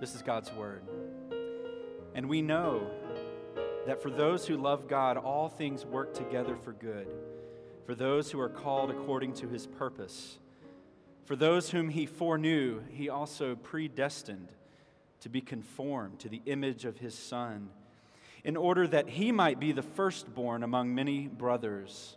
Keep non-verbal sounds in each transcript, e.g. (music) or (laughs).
This is God's word. And we know that for those who love God, all things work together for good, for those who are called according to his purpose. For those whom he foreknew, he also predestined to be conformed to the image of his Son, in order that he might be the firstborn among many brothers.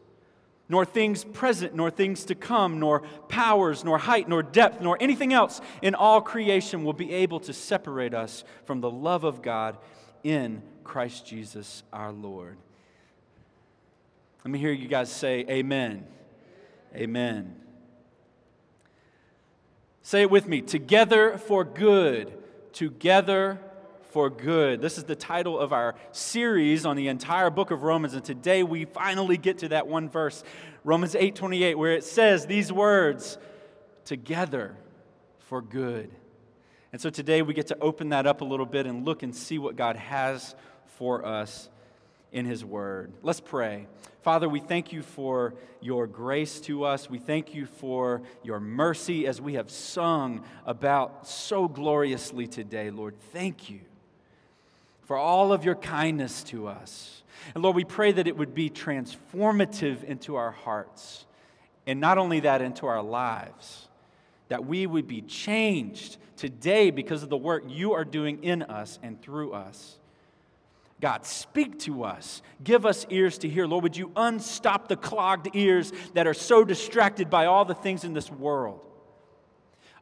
nor things present, nor things to come, nor powers, nor height, nor depth, nor anything else in all creation will be able to separate us from the love of God in Christ Jesus our Lord. Let me hear you guys say, Amen. Amen. Say it with me together for good. Together for good. This is the title of our series on the entire book of Romans and today we finally get to that one verse, Romans 8:28 where it says these words, together for good. And so today we get to open that up a little bit and look and see what God has for us in His Word. Let's pray. Father, we thank you for your grace to us. We thank you for your mercy as we have sung about so gloriously today, Lord. Thank you for all of your kindness to us. And Lord, we pray that it would be transformative into our hearts. And not only that, into our lives. That we would be changed today because of the work you are doing in us and through us. God, speak to us. Give us ears to hear. Lord, would you unstop the clogged ears that are so distracted by all the things in this world?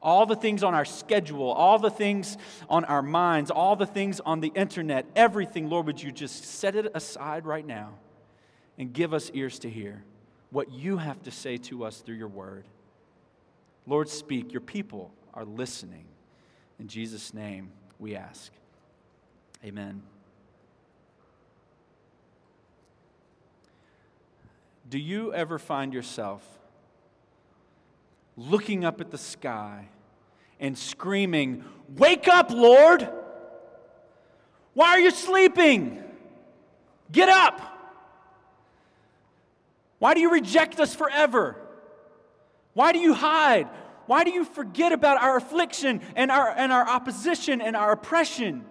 All the things on our schedule, all the things on our minds, all the things on the internet, everything, Lord, would you just set it aside right now and give us ears to hear what you have to say to us through your word? Lord, speak. Your people are listening. In Jesus' name we ask. Amen. Do you ever find yourself looking up at the sky and screaming, Wake up, Lord! Why are you sleeping? Get up! Why do you reject us forever? Why do you hide? Why do you forget about our affliction and our, and our opposition and our oppression?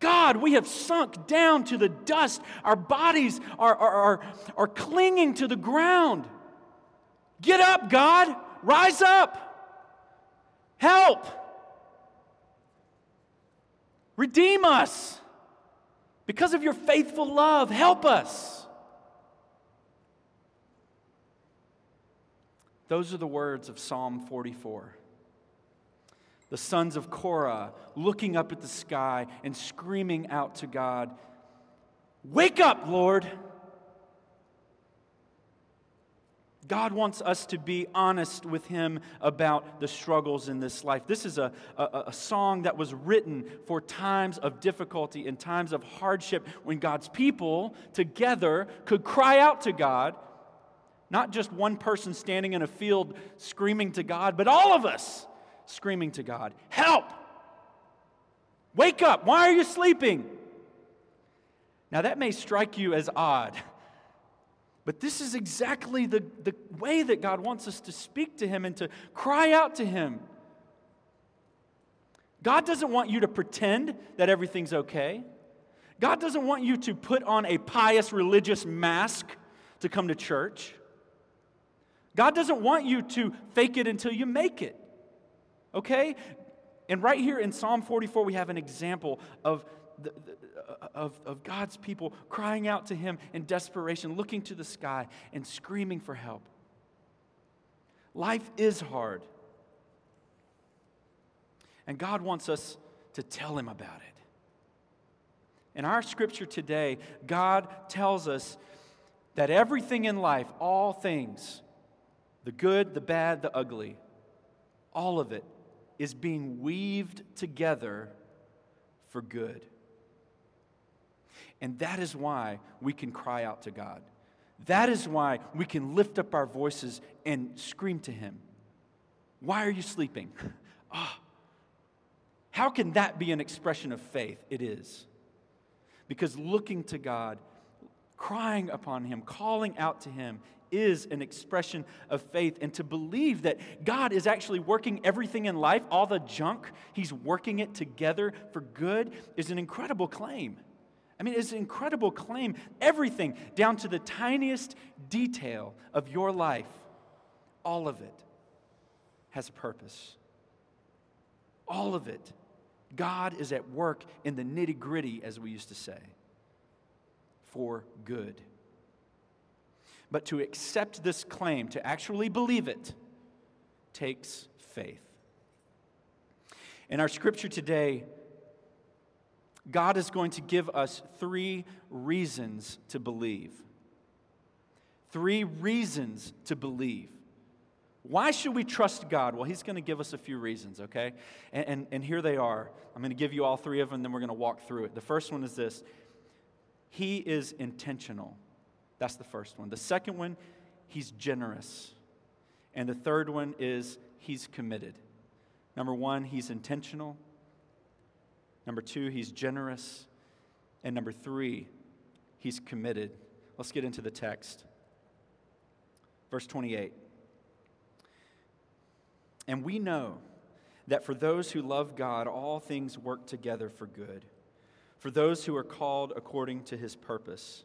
God, we have sunk down to the dust. Our bodies are, are, are, are clinging to the ground. Get up, God. Rise up. Help. Redeem us. Because of your faithful love, help us. Those are the words of Psalm 44. The sons of Korah looking up at the sky and screaming out to God, Wake up, Lord! God wants us to be honest with Him about the struggles in this life. This is a, a, a, song that was written for times of difficulty and times of hardship when God's people together could cry out to God. Not just one person standing in a field screaming to God, but all of us screaming to God Help! Wake up! Why are you sleeping? Now, that may strike you as odd But this is exactly the, the way that God wants us to speak to Him and to cry out to Him. God doesn't want you to pretend that everything's okay. God doesn't want you to put on a pious religious mask to come to church. God doesn't want you to fake it until you make it. Okay? And right here in Psalm 44, we have an example of, the, of, of God's people crying out to Him in desperation, looking to the sky and screaming for help. Life is hard. And God wants us to tell Him about it. In our scripture today, God tells us that everything in life, all things, the good, the bad, the ugly, all of it is being weaved together for good. And that is why we can cry out to God. That is why we can lift up our voices and scream to Him. Why are you sleeping? (laughs) Ah, oh, how can that be an expression of faith? It is. Because looking to God, crying upon Him, calling out to Him is an expression of faith. And to believe that God is actually working everything in life, all the junk, He's working it together for good, is an incredible claim. I mean, it's an incredible claim. Everything, down to the tiniest detail of your life, all of it has a purpose. All of it God is at work in the nitty gritty, as we used to say, for good. But to accept this claim, to actually believe it, takes faith. In our scripture today, God is going to give us three reasons to believe. Three reasons to believe. Why should we trust God? Well, He's going to give us a few reasons, okay? And, and, and here they are. I'm going to give you all three of them, then we're going to walk through it. The first one is this He is intentional. That's the first one. The second one, He's generous. And the third one is He's committed. Number one, He's intentional. Number two, He's generous. And number three, He's committed. Let's get into the text. Verse 28. And we know that for those who love God, all things work together for good, for those who are called according to his purpose.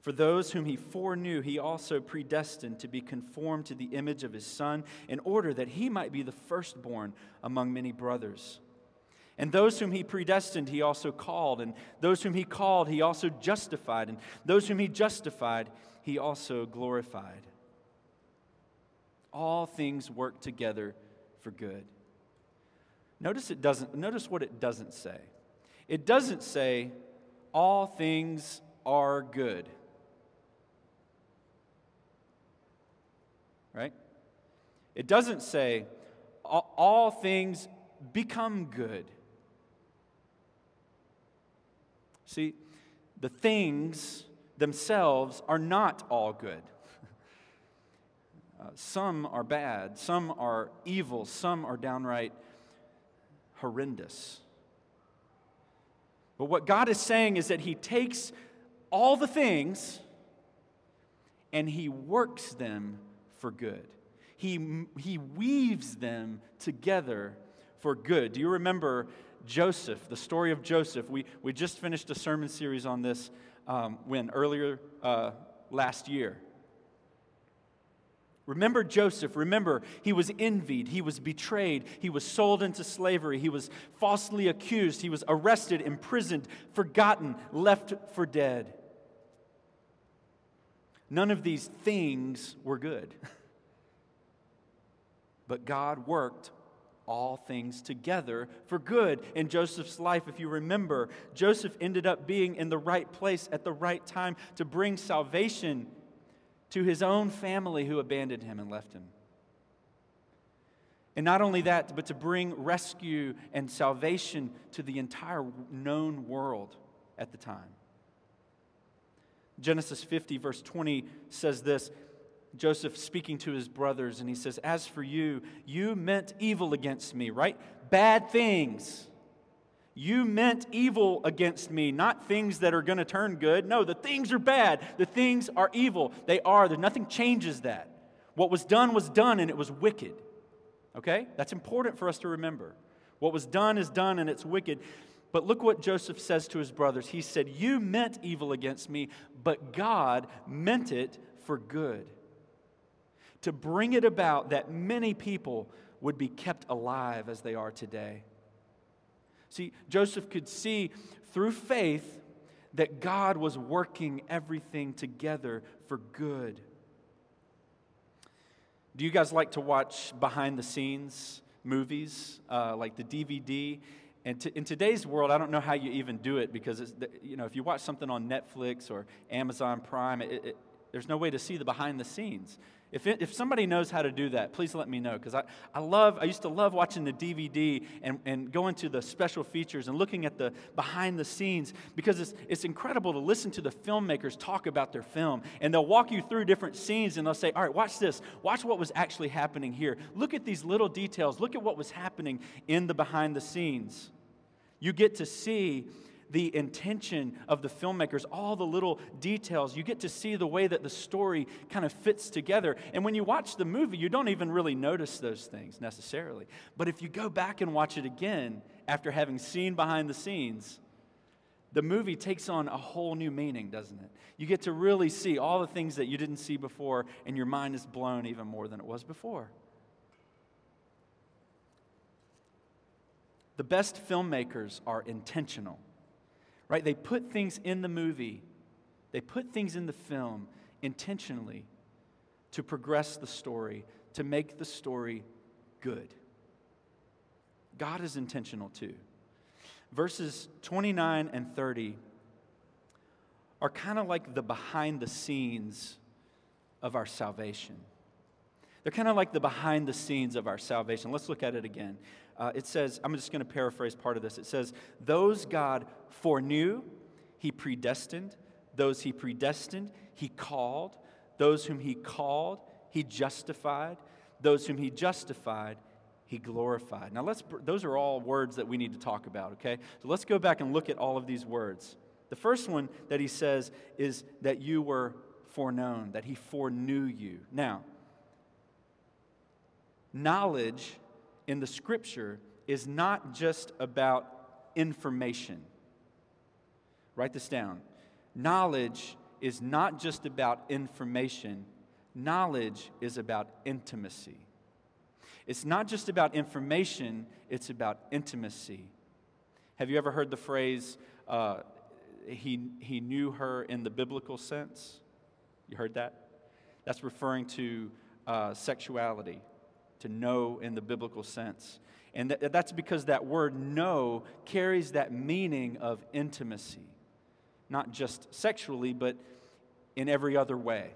For those whom he foreknew, he also predestined to be conformed to the image of his Son, in order that he might be the firstborn among many brothers. And those whom he predestined, he also called. And those whom he called, he also justified. And those whom he justified, he also glorified. All things work together for good. Notice it doesn't notice what it doesn't say. It doesn't say all things are good. Right? It doesn't say all things become good. See, the things themselves are not all good. (laughs) Uh, some are bad, some are evil, some are downright horrendous. But what God is saying is that He takes all the things and He works them for good. He, he weaves them together for good. Do you remember Joseph, the story of Joseph? We, we just finished a sermon series on this um, when earlier uh, last year. Remember Joseph. Remember, he was envied. He was betrayed. He was sold into slavery. He was falsely accused. He was arrested, imprisoned, forgotten, left for dead. None of these things were good. (laughs) But God worked all things together for good in Joseph's life. If you remember, Joseph ended up being in the right place at the right time to bring salvation to his own family who abandoned him and left him. And not only that, but to bring rescue and salvation to the entire known world at the time. Genesis 50, verse 20 says this Joseph speaking to his brothers, and he says, As for you, you meant evil against me, right? Bad things. You meant evil against me, not things that are going to turn good. No, the things are bad. The things are evil. They are. There's nothing changes that. What was done was done and it was wicked. Okay? That's important for us to remember. What was done is done and it's wicked. But look what Joseph says to his brothers. He said, You meant evil against me, but God meant it for good. To bring it about that many people would be kept alive as they are today. See, Joseph could see through faith that God was working everything together for good. Do you guys like to watch behind the scenes movies, uh, like the DVD? And to, in today's world, I don't know how you even do it because you know if you watch something on Netflix or Amazon Prime, it, it, there's no way to see the behind the scenes. If, it, if somebody knows how to do that, please let me know. Because I, I love, I used to love watching the DVD and, and going to the special features and looking at the behind the scenes because it's, it's incredible to listen to the filmmakers talk about their film. And they'll walk you through different scenes and they'll say, All right, watch this. Watch what was actually happening here. Look at these little details. Look at what was happening in the behind the scenes. You get to see the intention of the filmmakers, all the little details. You get to see the way that the story kind of fits together. And when you watch the movie, you don't even really notice those things necessarily. But if you go back and watch it again after having seen behind the scenes, the movie takes on a whole new meaning, doesn't it? You get to really see all the things that you didn't see before, and your mind is blown even more than it was before. The best filmmakers are intentional right? They put things in the movie, they put things in the film intentionally to progress the story, to make the story good. God is intentional too. Verses 29 and 30 are kind of like the behind the scenes of our salvation. They're kind of like the behind the scenes of our salvation. Let's look at it again. Uh, it says, I'm just going to paraphrase part of this. It says, Those God foreknew, he predestined. Those he predestined, he called. Those whom he called, he justified. Those whom he justified, he glorified. Now, let's, those are all words that we need to talk about, okay? So let's go back and look at all of these words. The first one that he says is that you were foreknown, that he foreknew you. Now, knowledge in the scripture is not just about information. Write this down. Knowledge is not just about information, knowledge is about intimacy. It's not just about information, it's about intimacy. Have you ever heard the phrase, uh, he, he knew her in the biblical sense? You heard that? That's referring to uh, sexuality to know in the biblical sense. And th- that's because that word know carries that meaning of intimacy, not just sexually, but in every other way.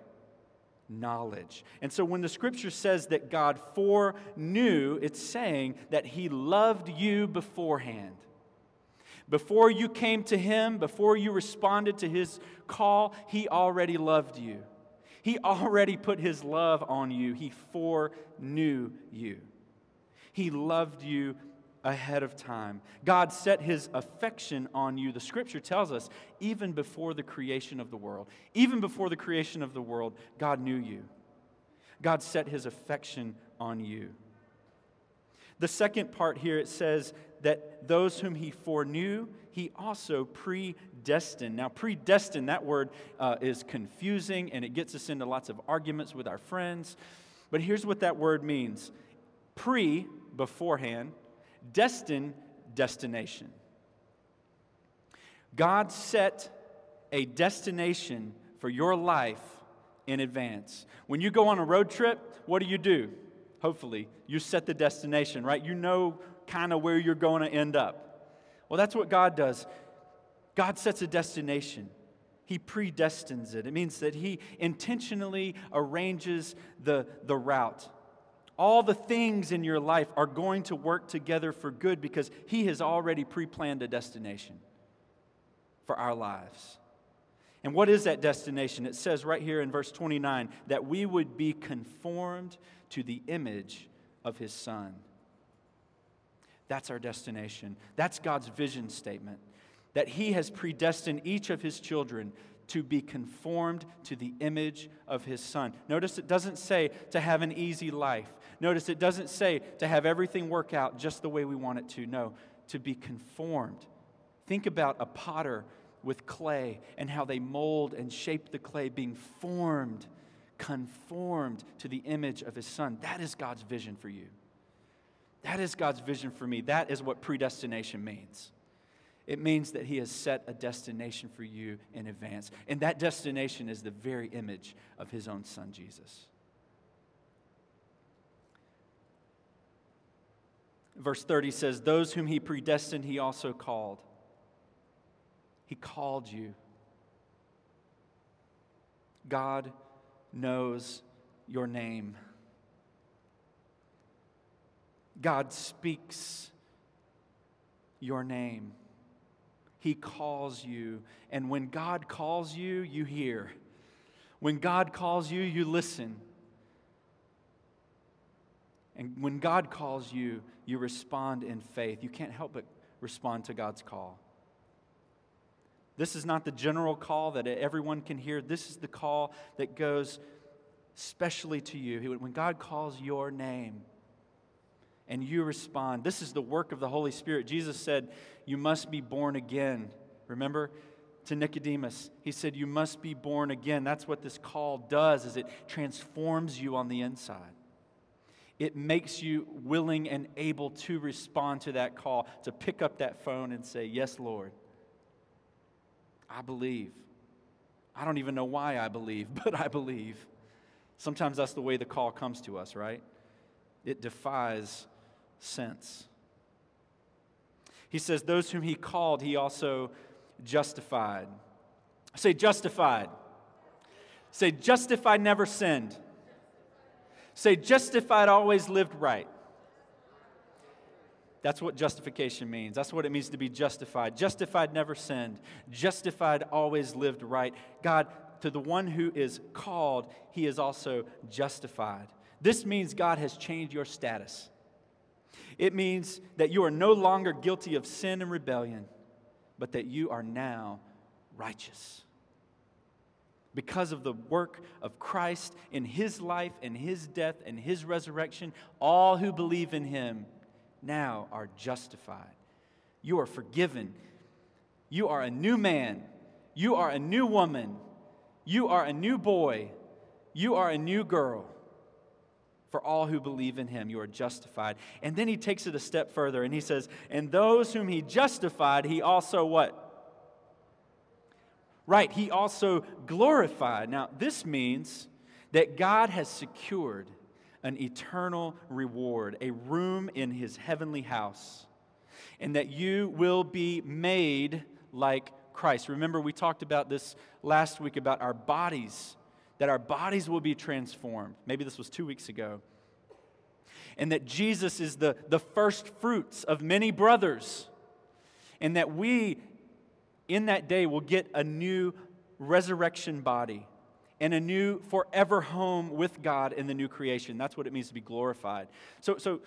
Knowledge. And so when the scripture says that God foreknew, it's saying that He loved you beforehand. Before you came to Him, before you responded to His call, He already loved you. He already put his love on you, he foreknew you. He loved you ahead of time. God set his affection on you. The scripture tells us even before the creation of the world, even before the creation of the world, God knew you. God set his affection on you. The second part here it says that those whom he foreknew, he also predestined. Now, predestined, that word uh, is confusing and it gets us into lots of arguments with our friends. But here's what that word means pre, beforehand, destined, destination. God set a destination for your life in advance. When you go on a road trip, what do you do? Hopefully, you set the destination, right? You know kind of where you're going to end up. Well, that's what God does. God sets a destination. He predestines it. It means that He intentionally arranges the, the route. All the things in your life are going to work together for good because He has already pre planned a destination for our lives. And what is that destination? It says right here in verse 29 that we would be conformed to the image of His Son. That's our destination. That's God's vision statement that He has predestined each of His children to be conformed to the image of His Son. Notice it doesn't say to have an easy life. Notice it doesn't say to have everything work out just the way we want it to. No, to be conformed. Think about a potter with clay and how they mold and shape the clay, being formed, conformed to the image of His Son. That is God's vision for you. That is God's vision for me. That is what predestination means. It means that He has set a destination for you in advance. And that destination is the very image of His own Son, Jesus. Verse 30 says, Those whom He predestined, He also called. He called you. God knows your name. God speaks your name. He calls you. And when God calls you, you hear. When God calls you, you listen. And when God calls you, you respond in faith. You can't help but respond to God's call. This is not the general call that everyone can hear. This is the call that goes specially to you. When God calls your name, and you respond. This is the work of the Holy Spirit. Jesus said, You must be born again. Remember? To Nicodemus, he said, You must be born again. That's what this call does, is it transforms you on the inside. It makes you willing and able to respond to that call, to pick up that phone and say, Yes, Lord. I believe. I don't even know why I believe, (laughs) but I believe. Sometimes that's the way the call comes to us, right? It defies sense. He says, Those whom he called, he also justified. Say, justified. Say, justified, never sinned. Say, justified, always lived right. That's what justification means. That's what it means to be justified. Justified, never sinned. Justified, always lived right. God, to the one who is called, he is also justified. This means God has changed your status. It means that you are no longer guilty of sin and rebellion, but that you are now righteous. Because of the work of Christ in his life and his death and his resurrection, all who believe in him now are justified. You are forgiven. You are a new man. You are a new woman. You are a new boy. You are a new girl for all who believe in him. You are justified. And then he takes it a step further and he says, And those whom he justified, he also what? Right, he also glorified. Now, this means that God has secured an eternal reward, a room in his heavenly house, and that you will be made like Christ. Remember, we talked about this last week about our bodies that our bodies will be transformed. Maybe this was two weeks ago. And that Jesus is the, the first fruits of many brothers. And that we, in that day, will get a new resurrection body and a new forever home with God in the new creation. That's what it means to be glorified. So, so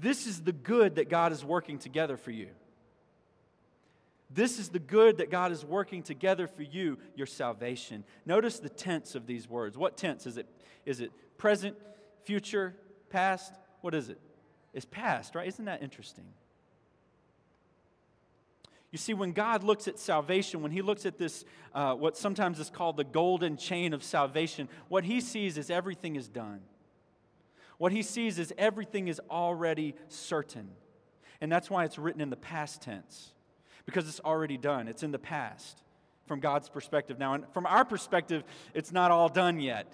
this is the good that God is working together for you. This is the good that God is working together for you, your salvation. Notice the tense of these words. What tense is it? Is it present, future, past? What is it? It's past, right? Isn't that interesting? You see, when God looks at salvation, when He looks at this, uh, what sometimes is called the golden chain of salvation, what He sees is everything is done. What He sees is everything is already certain. And that's why it's written in the past tense because it's already done, it's in the past from God's perspective. Now, and from our perspective, it's not all done yet.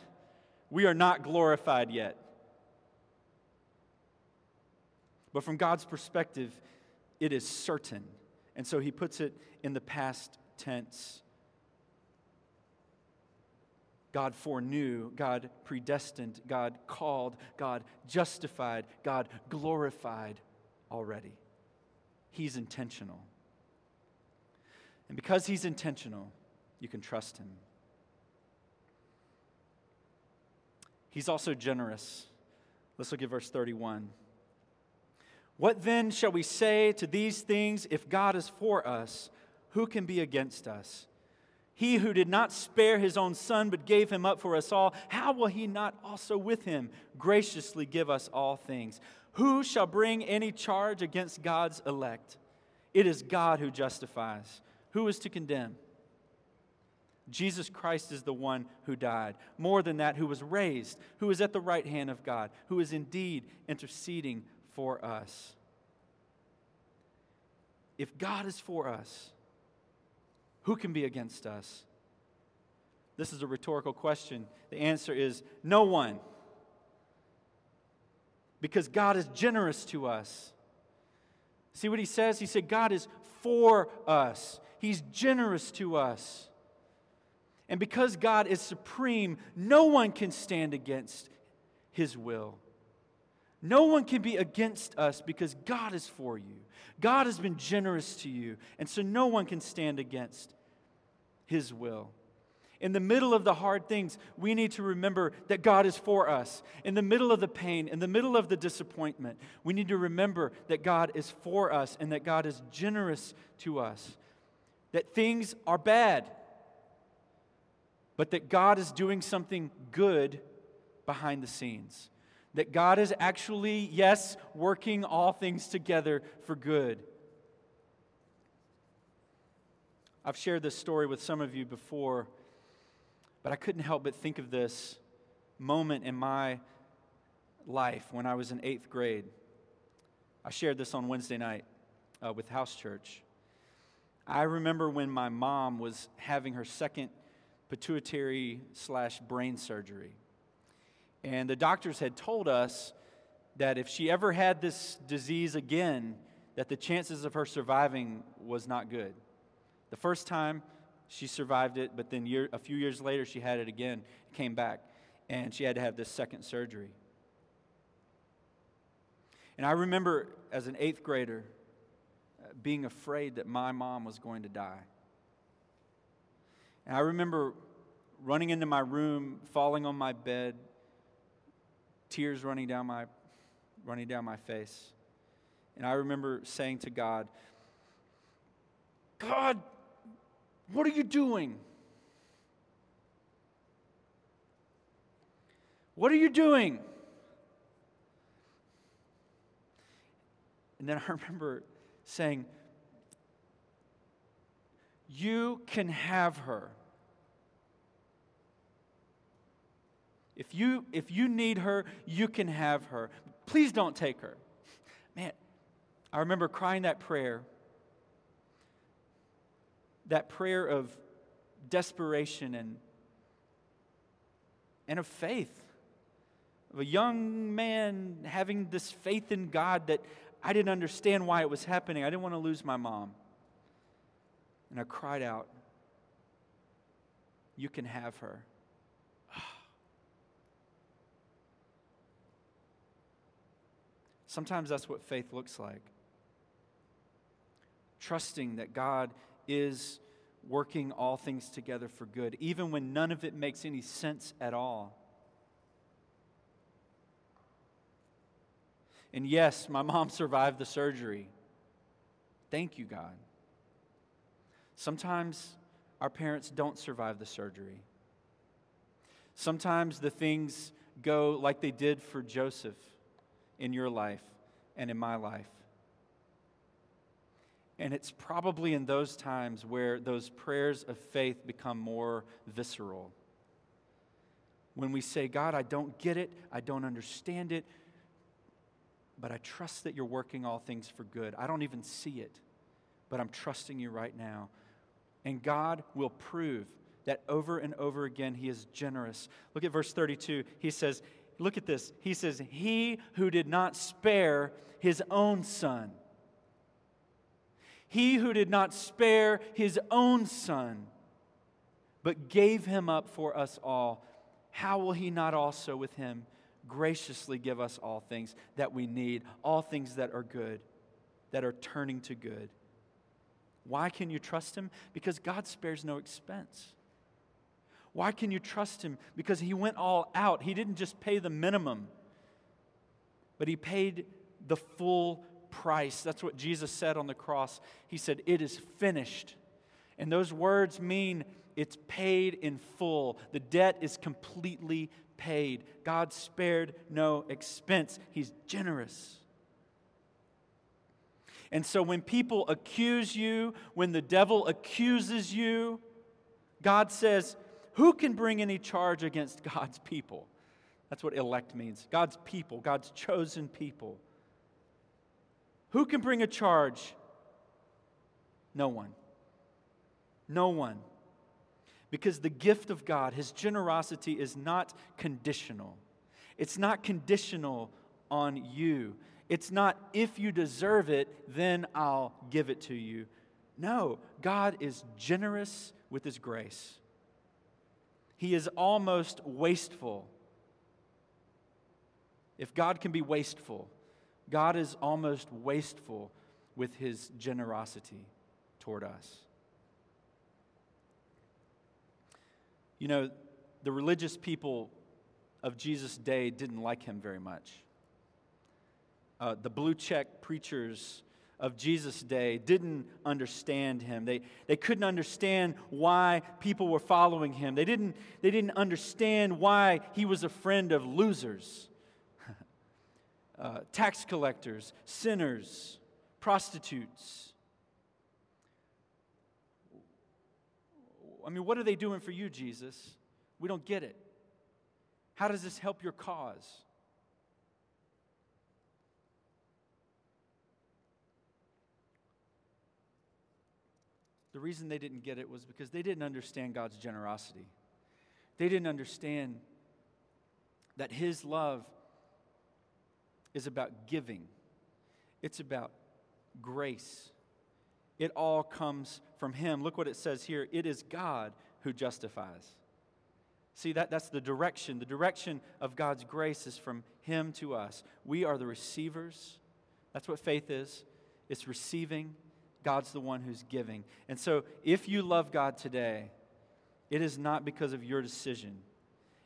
We are not glorified yet. But from God's perspective, it is certain. And so he puts it in the past tense. God foreknew, God predestined, God called, God justified, God glorified already. He's intentional. And because He's intentional, you can trust Him. He's also generous. Let's look at verse 31. What then shall we say to these things? If God is for us, who can be against us? He who did not spare his own son, but gave him up for us all, how will he not also with him graciously give us all things? Who shall bring any charge against God's elect? It is God who justifies. Who is to condemn? Jesus Christ is the one who died. More than that, who was raised, who is at the right hand of God, who is indeed interceding for us. If God is for us, who can be against us? This is a rhetorical question. The answer is no one. Because God is generous to us. See what he says? He said, God is for us, He's generous to us. And because God is supreme, no one can stand against His will. No one can be against us because God is for you. God has been generous to you, and so no one can stand against His will. In the middle of the hard things, we need to remember that God is for us. In the middle of the pain, in the middle of the disappointment, we need to remember that God is for us and that God is generous to us. That things are bad, but that God is doing something good behind the scenes that God is actually, yes, working all things together for good. I've shared this story with some of you before, but I couldn't help but think of this moment in my life when I was in eighth grade. I shared this on Wednesday night uh, with House Church. I remember when my mom was having her second pituitary slash brain surgery. And the doctors had told us that if she ever had this disease again, that the chances of her surviving was not good. The first time she survived it, but then year, a few years later she had it again, came back, and she had to have this second surgery. And I remember as an eighth grader being afraid that my mom was going to die. And I remember running into my room, falling on my bed, tears running down my, running down my face. And I remember saying to God, God, what are you doing? What are you doing? And then (laughs) I remember saying, You can have her. If you, if you need her, you can have her. Please don't take her. Man, I remember crying that prayer, that prayer of desperation and, and of faith. Of a young man having this faith in God that I didn't understand why it was happening. I didn't want to lose my mom. And I cried out, You can have her. (sighs) Sometimes that's what faith looks like. Trusting that God is working all things together for good, even when none of it makes any sense at all. And yes, my mom (laughs) survived the surgery. Thank you, God. Sometimes our parents don't survive the surgery. Sometimes the things go like they did for Joseph in your life and in my life. And it's probably in those times where those prayers of faith become more visceral. When we say, God, I don't get it, I don't understand it, but I trust that you're working all things for good. I don't even see it, but I'm trusting you right now. And God will prove that over and over again, He is generous. Look at verse 32. He says, Look at this. He says, He who did not spare his own son. He who did not spare his own son, but gave him up for us all, how will he not also with him graciously give us all things that we need, all things that are good, that are turning to good? Why can you trust him? Because God spares no expense. Why can you trust him? Because he went all out. He didn't just pay the minimum, but he paid the full price. That's what Jesus said on the cross. He said, It is finished. And those words mean it's paid in full. The debt is completely paid. God spared no expense. He's generous. And so when people accuse you, when the devil accuses you, God says, Who can bring any charge against God's people? That's what elect means God's people, God's chosen people. Who can bring a charge? No one. No one. Because the gift of God, His generosity, is not conditional. It's not conditional on you. It's not if you deserve it, then I'll give it to you. No, God is generous with His grace. He is almost wasteful. If God can be wasteful, God is almost wasteful with his generosity toward us. You know, the religious people of Jesus' day didn't like him very much. Uh, the blue check preachers of Jesus' day didn't understand him. They, they couldn't understand why people were following him. They didn't, they didn't understand why he was a friend of losers (laughs) uh, tax collectors, sinners, prostitutes. I mean, what are they doing for you, Jesus? We don't get it. How does this help your cause? The reason they didn't get it was because they didn't understand God's generosity. They didn't understand that His love is about giving, it's about grace. It all comes from Him. Look what it says here it is God who justifies. See, that, that's the direction. The direction of God's grace is from Him to us. We are the receivers. That's what faith is it's receiving. God's the one who's giving. And so, if you love God today, it is not because of your decision,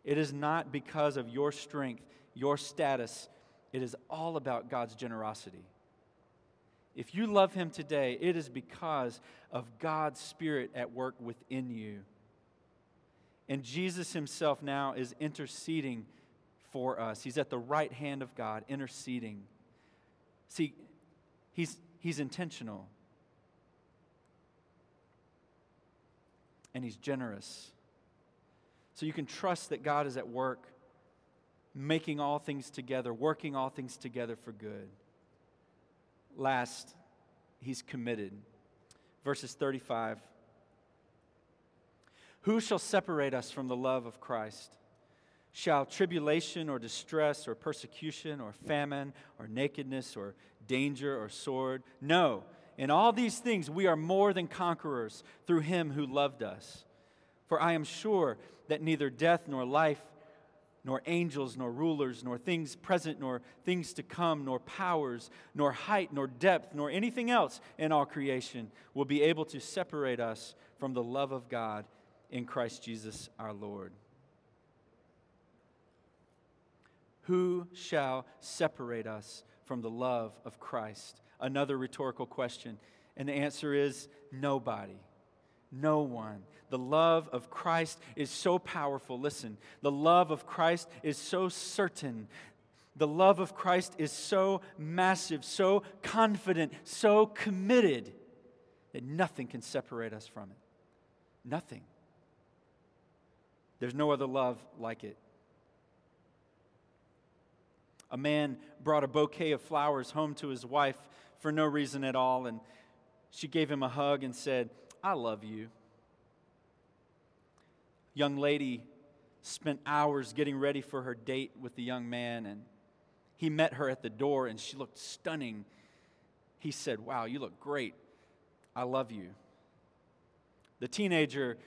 it is not because of your strength, your status, it is all about God's generosity. If you love Him today, it is because of God's Spirit at work within you. And Jesus Himself now is interceding for us. He's at the right hand of God, interceding. See, He's, he's intentional. And He's generous. So you can trust that God is at work making all things together, working all things together for good. Last, he's committed. Verses 35 Who shall separate us from the love of Christ? Shall tribulation or distress or persecution or famine or nakedness or danger or sword? No. In all these things, we are more than conquerors through him who loved us. For I am sure that neither death nor life nor angels, nor rulers, nor things present, nor things to come, nor powers, nor height, nor depth, nor anything else in all creation will be able to separate us from the love of God in Christ Jesus our Lord. Who shall separate us from the love of Christ? Another rhetorical question. And the answer is nobody. No one. The love of Christ is so powerful. Listen, the love of Christ is so certain. The love of Christ is so massive, so confident, so committed that nothing can separate us from it. Nothing. There's no other love like it. A man brought a bouquet of flowers home to his wife for no reason at all, and she gave him a hug and said, I love you. Young lady spent hours getting ready for her date with the young man, and he met her at the door, and she looked stunning. He said, Wow, you look great. I love you. The teenager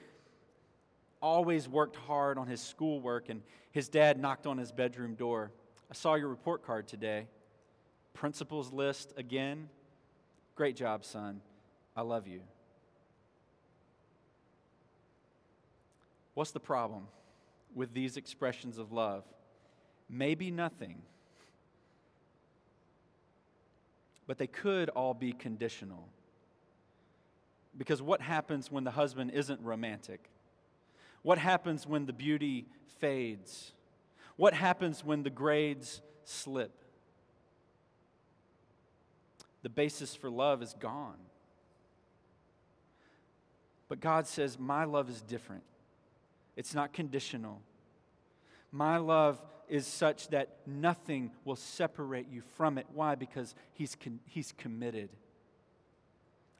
always worked hard on his schoolwork, and his dad knocked on his bedroom door. I saw your report card today. Principals list again. Great job, son. I love you. What's the problem with these expressions of love? Maybe nothing. But they could all be conditional. Because what happens when the husband isn't romantic? What happens when the beauty fades? What happens when the grades slip? The basis for love is gone. But God says, My love is different. It's not conditional. My love is such that nothing will separate you from it. Why? Because He's, con- he's committed.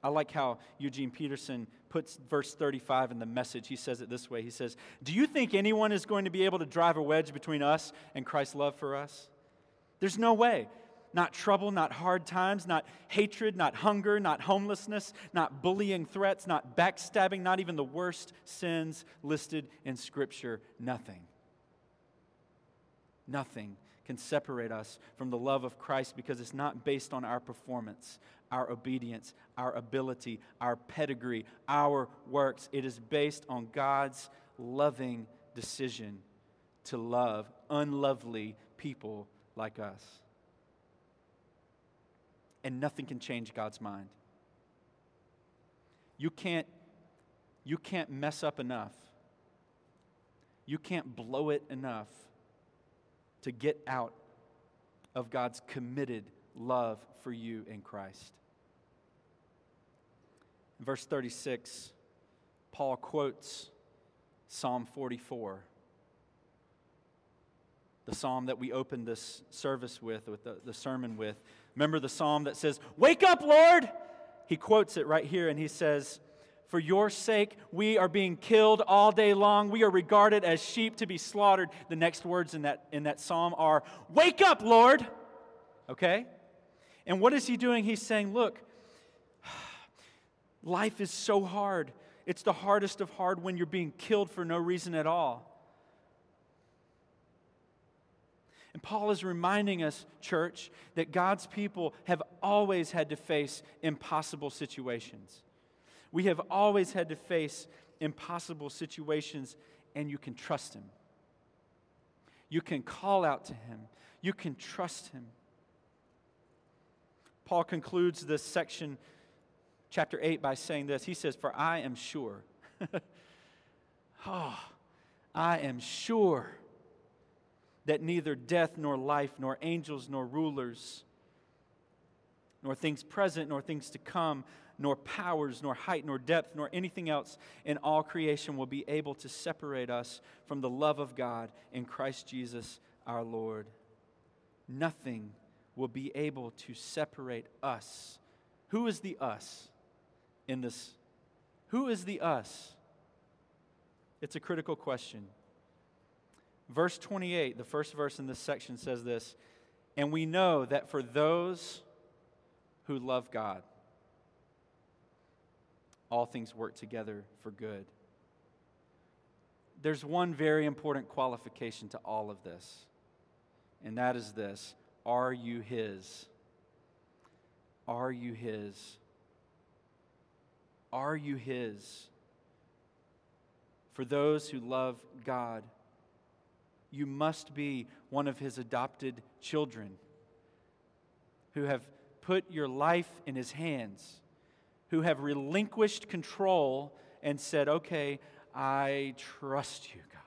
I like how Eugene Peterson puts verse 35 in the message. He says it this way He says, Do you think anyone is going to be able to drive a wedge between us and Christ's love for us? There's no way. Not trouble, not hard times, not hatred, not hunger, not homelessness, not bullying threats, not backstabbing, not even the worst sins listed in Scripture. Nothing. Nothing can separate us from the love of Christ because it's not based on our performance, our obedience, our ability, our pedigree, our works. It is based on God's loving decision to love unlovely people like us. And nothing can change God's mind. You can't, you can't mess up enough. You can't blow it enough to get out of God's committed love for you in Christ. In verse 36, Paul quotes Psalm 44, the psalm that we opened this service with, with the, the sermon with. Remember the psalm that says, Wake up, Lord! He quotes it right here and he says, For your sake, we are being killed all day long. We are regarded as sheep to be slaughtered. The next words in that, in that psalm are, Wake up, Lord! Okay? And what is he doing? He's saying, Look, (sighs) Life is so hard. It's the hardest of hard when you're being killed for no reason at all. And Paul is reminding us, church, that God's people have always had to face impossible situations. We have always had to face impossible situations, and you can trust Him. You can call out to Him. You can trust Him. Paul concludes this section chapter 8 by saying this. He says, For I am sure. oh, (laughs) I am sure that neither death nor life, nor angels nor rulers, nor things present nor things to come, nor powers, nor height, nor depth, nor anything else in all creation will be able to separate us from the love of God in Christ Jesus our Lord. Nothing will be able to separate us. Who is the us? in this? Who is the us? It's a critical question. Verse 28, the first verse in this section says this And we know that for those who love God, all things work together for good. There's one very important qualification to all of this, and that is this Are you His? Are you His? Are you His? For those who love God, you must be one of His adopted children who have put your life in His hands, who have relinquished control and said, Okay, I trust you, God.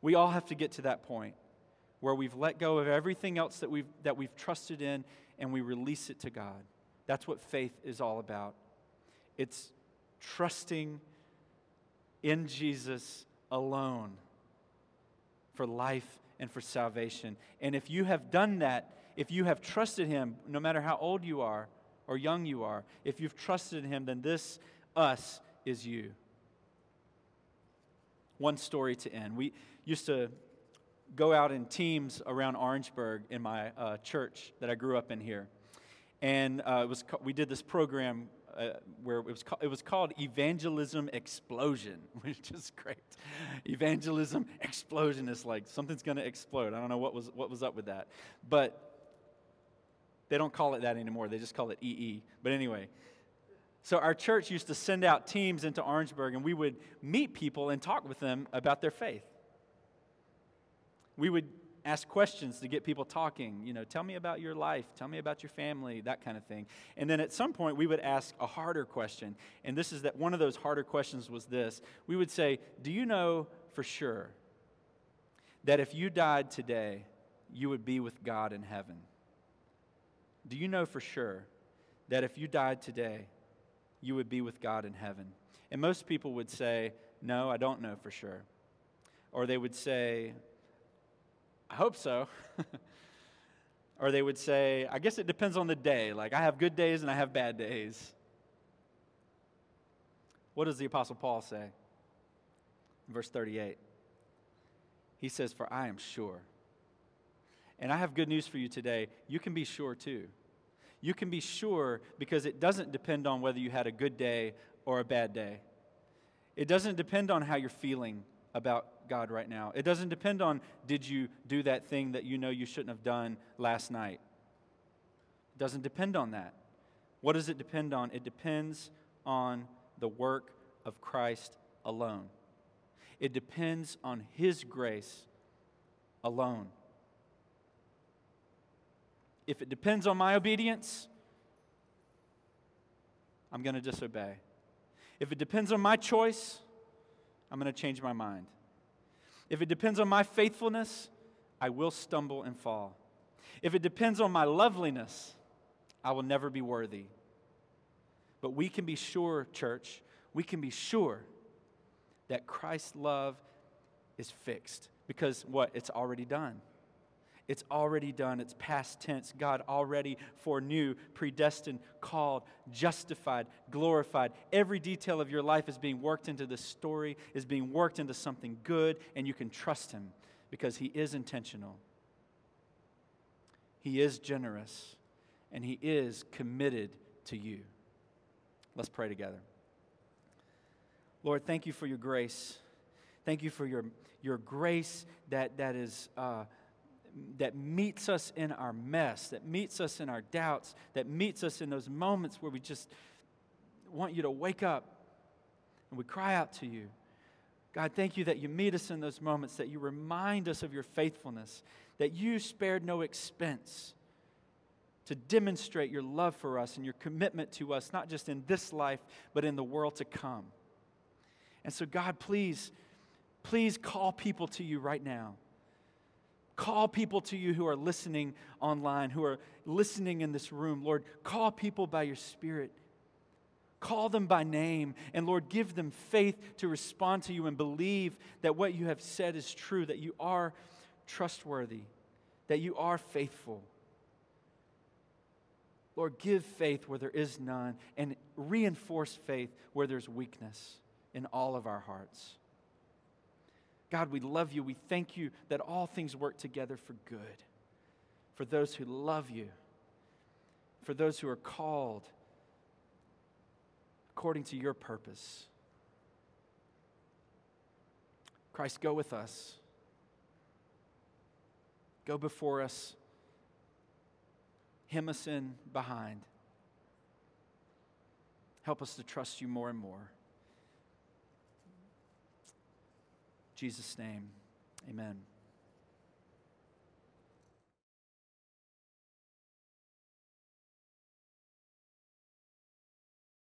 We all have to get to that point where we've let go of everything else that we've, that we've trusted in and we release it to God. That's what faith is all about. It's trusting in Jesus alone for life and for salvation. And if you have done that, if you have trusted Him, no matter how old you are or young you are, if you've trusted Him, then this us is you. One story to end. We used to go out in teams around Orangeburg in my uh, church that I grew up in here. And uh, it was, we did this program uh, where it was, it was called Evangelism Explosion, (laughs) which is great. Evangelism Explosion is like something's going to explode. I don't know what was, what was up with that. But they don't call it that anymore, they just call it EE. But anyway, so our church used to send out teams into Orangeburg, and we would meet people and talk with them about their faith. We would ask questions to get people talking. You know, tell me about your life, tell me about your family, that kind of thing. And then at some point, we would ask a harder question. And this is that one of those harder questions was this we would say, Do you know for sure that if you died today, you would be with God in heaven? Do you know for sure that if you died today, you would be with God in heaven? And most people would say, No, I don't know for sure. Or they would say, I hope so. (laughs) or they would say, I guess it depends on the day. Like, I have good days and I have bad days. What does the Apostle Paul say? verse 38. He says, For I am sure. And I have good news for you today. You can be sure too. You can be sure because it doesn't depend on whether you had a good day or a bad day. It doesn't depend on how you're feeling about God right now. It doesn't depend on did you do that thing that you know you shouldn't have done last night. It doesn't depend on that. What does it depend on? It depends on the work of Christ alone. It depends on His grace alone. If it depends on my obedience, I'm going to disobey. If it depends on my choice, I'm going to change my mind. If it depends on my faithfulness, I will stumble and fall. If it depends on my loveliness, I will never be worthy. But we can be sure, church, we can be sure that Christ's love is fixed because what? It's already done. It's already done. It's past tense. God already foreknew, predestined, called, justified, glorified. Every detail of your life is being worked into this story, is being worked into something good, and you can trust Him because He is intentional. He is generous, and He is committed to you. Let's pray together. Lord, thank you for your grace. Thank you for your, your grace that, that is. Uh, that meets us in our mess, that meets us in our doubts, that meets us in those moments where we just want you to wake up and we cry out to you. God, thank you that you meet us in those moments, that you remind us of your faithfulness, that you spared no expense to demonstrate your love for us and your commitment to us, not just in this life, but in the world to come. And so, God, please, please call people to you right now. Call people to you who are listening online, who are listening in this room. Lord, call people by your Spirit. Call them by name. And Lord, give them faith to respond to you and believe that what you have said is true, that you are trustworthy, that you are faithful. Lord, give faith where there is none and reinforce faith where there's weakness in all of our hearts. God, we love you. We thank you that all things work together for good for those who love you, for those who are called according to your purpose. Christ, go with us. Go before us. Hem us in behind. Help us to trust you more and more. Jesus' name, amen.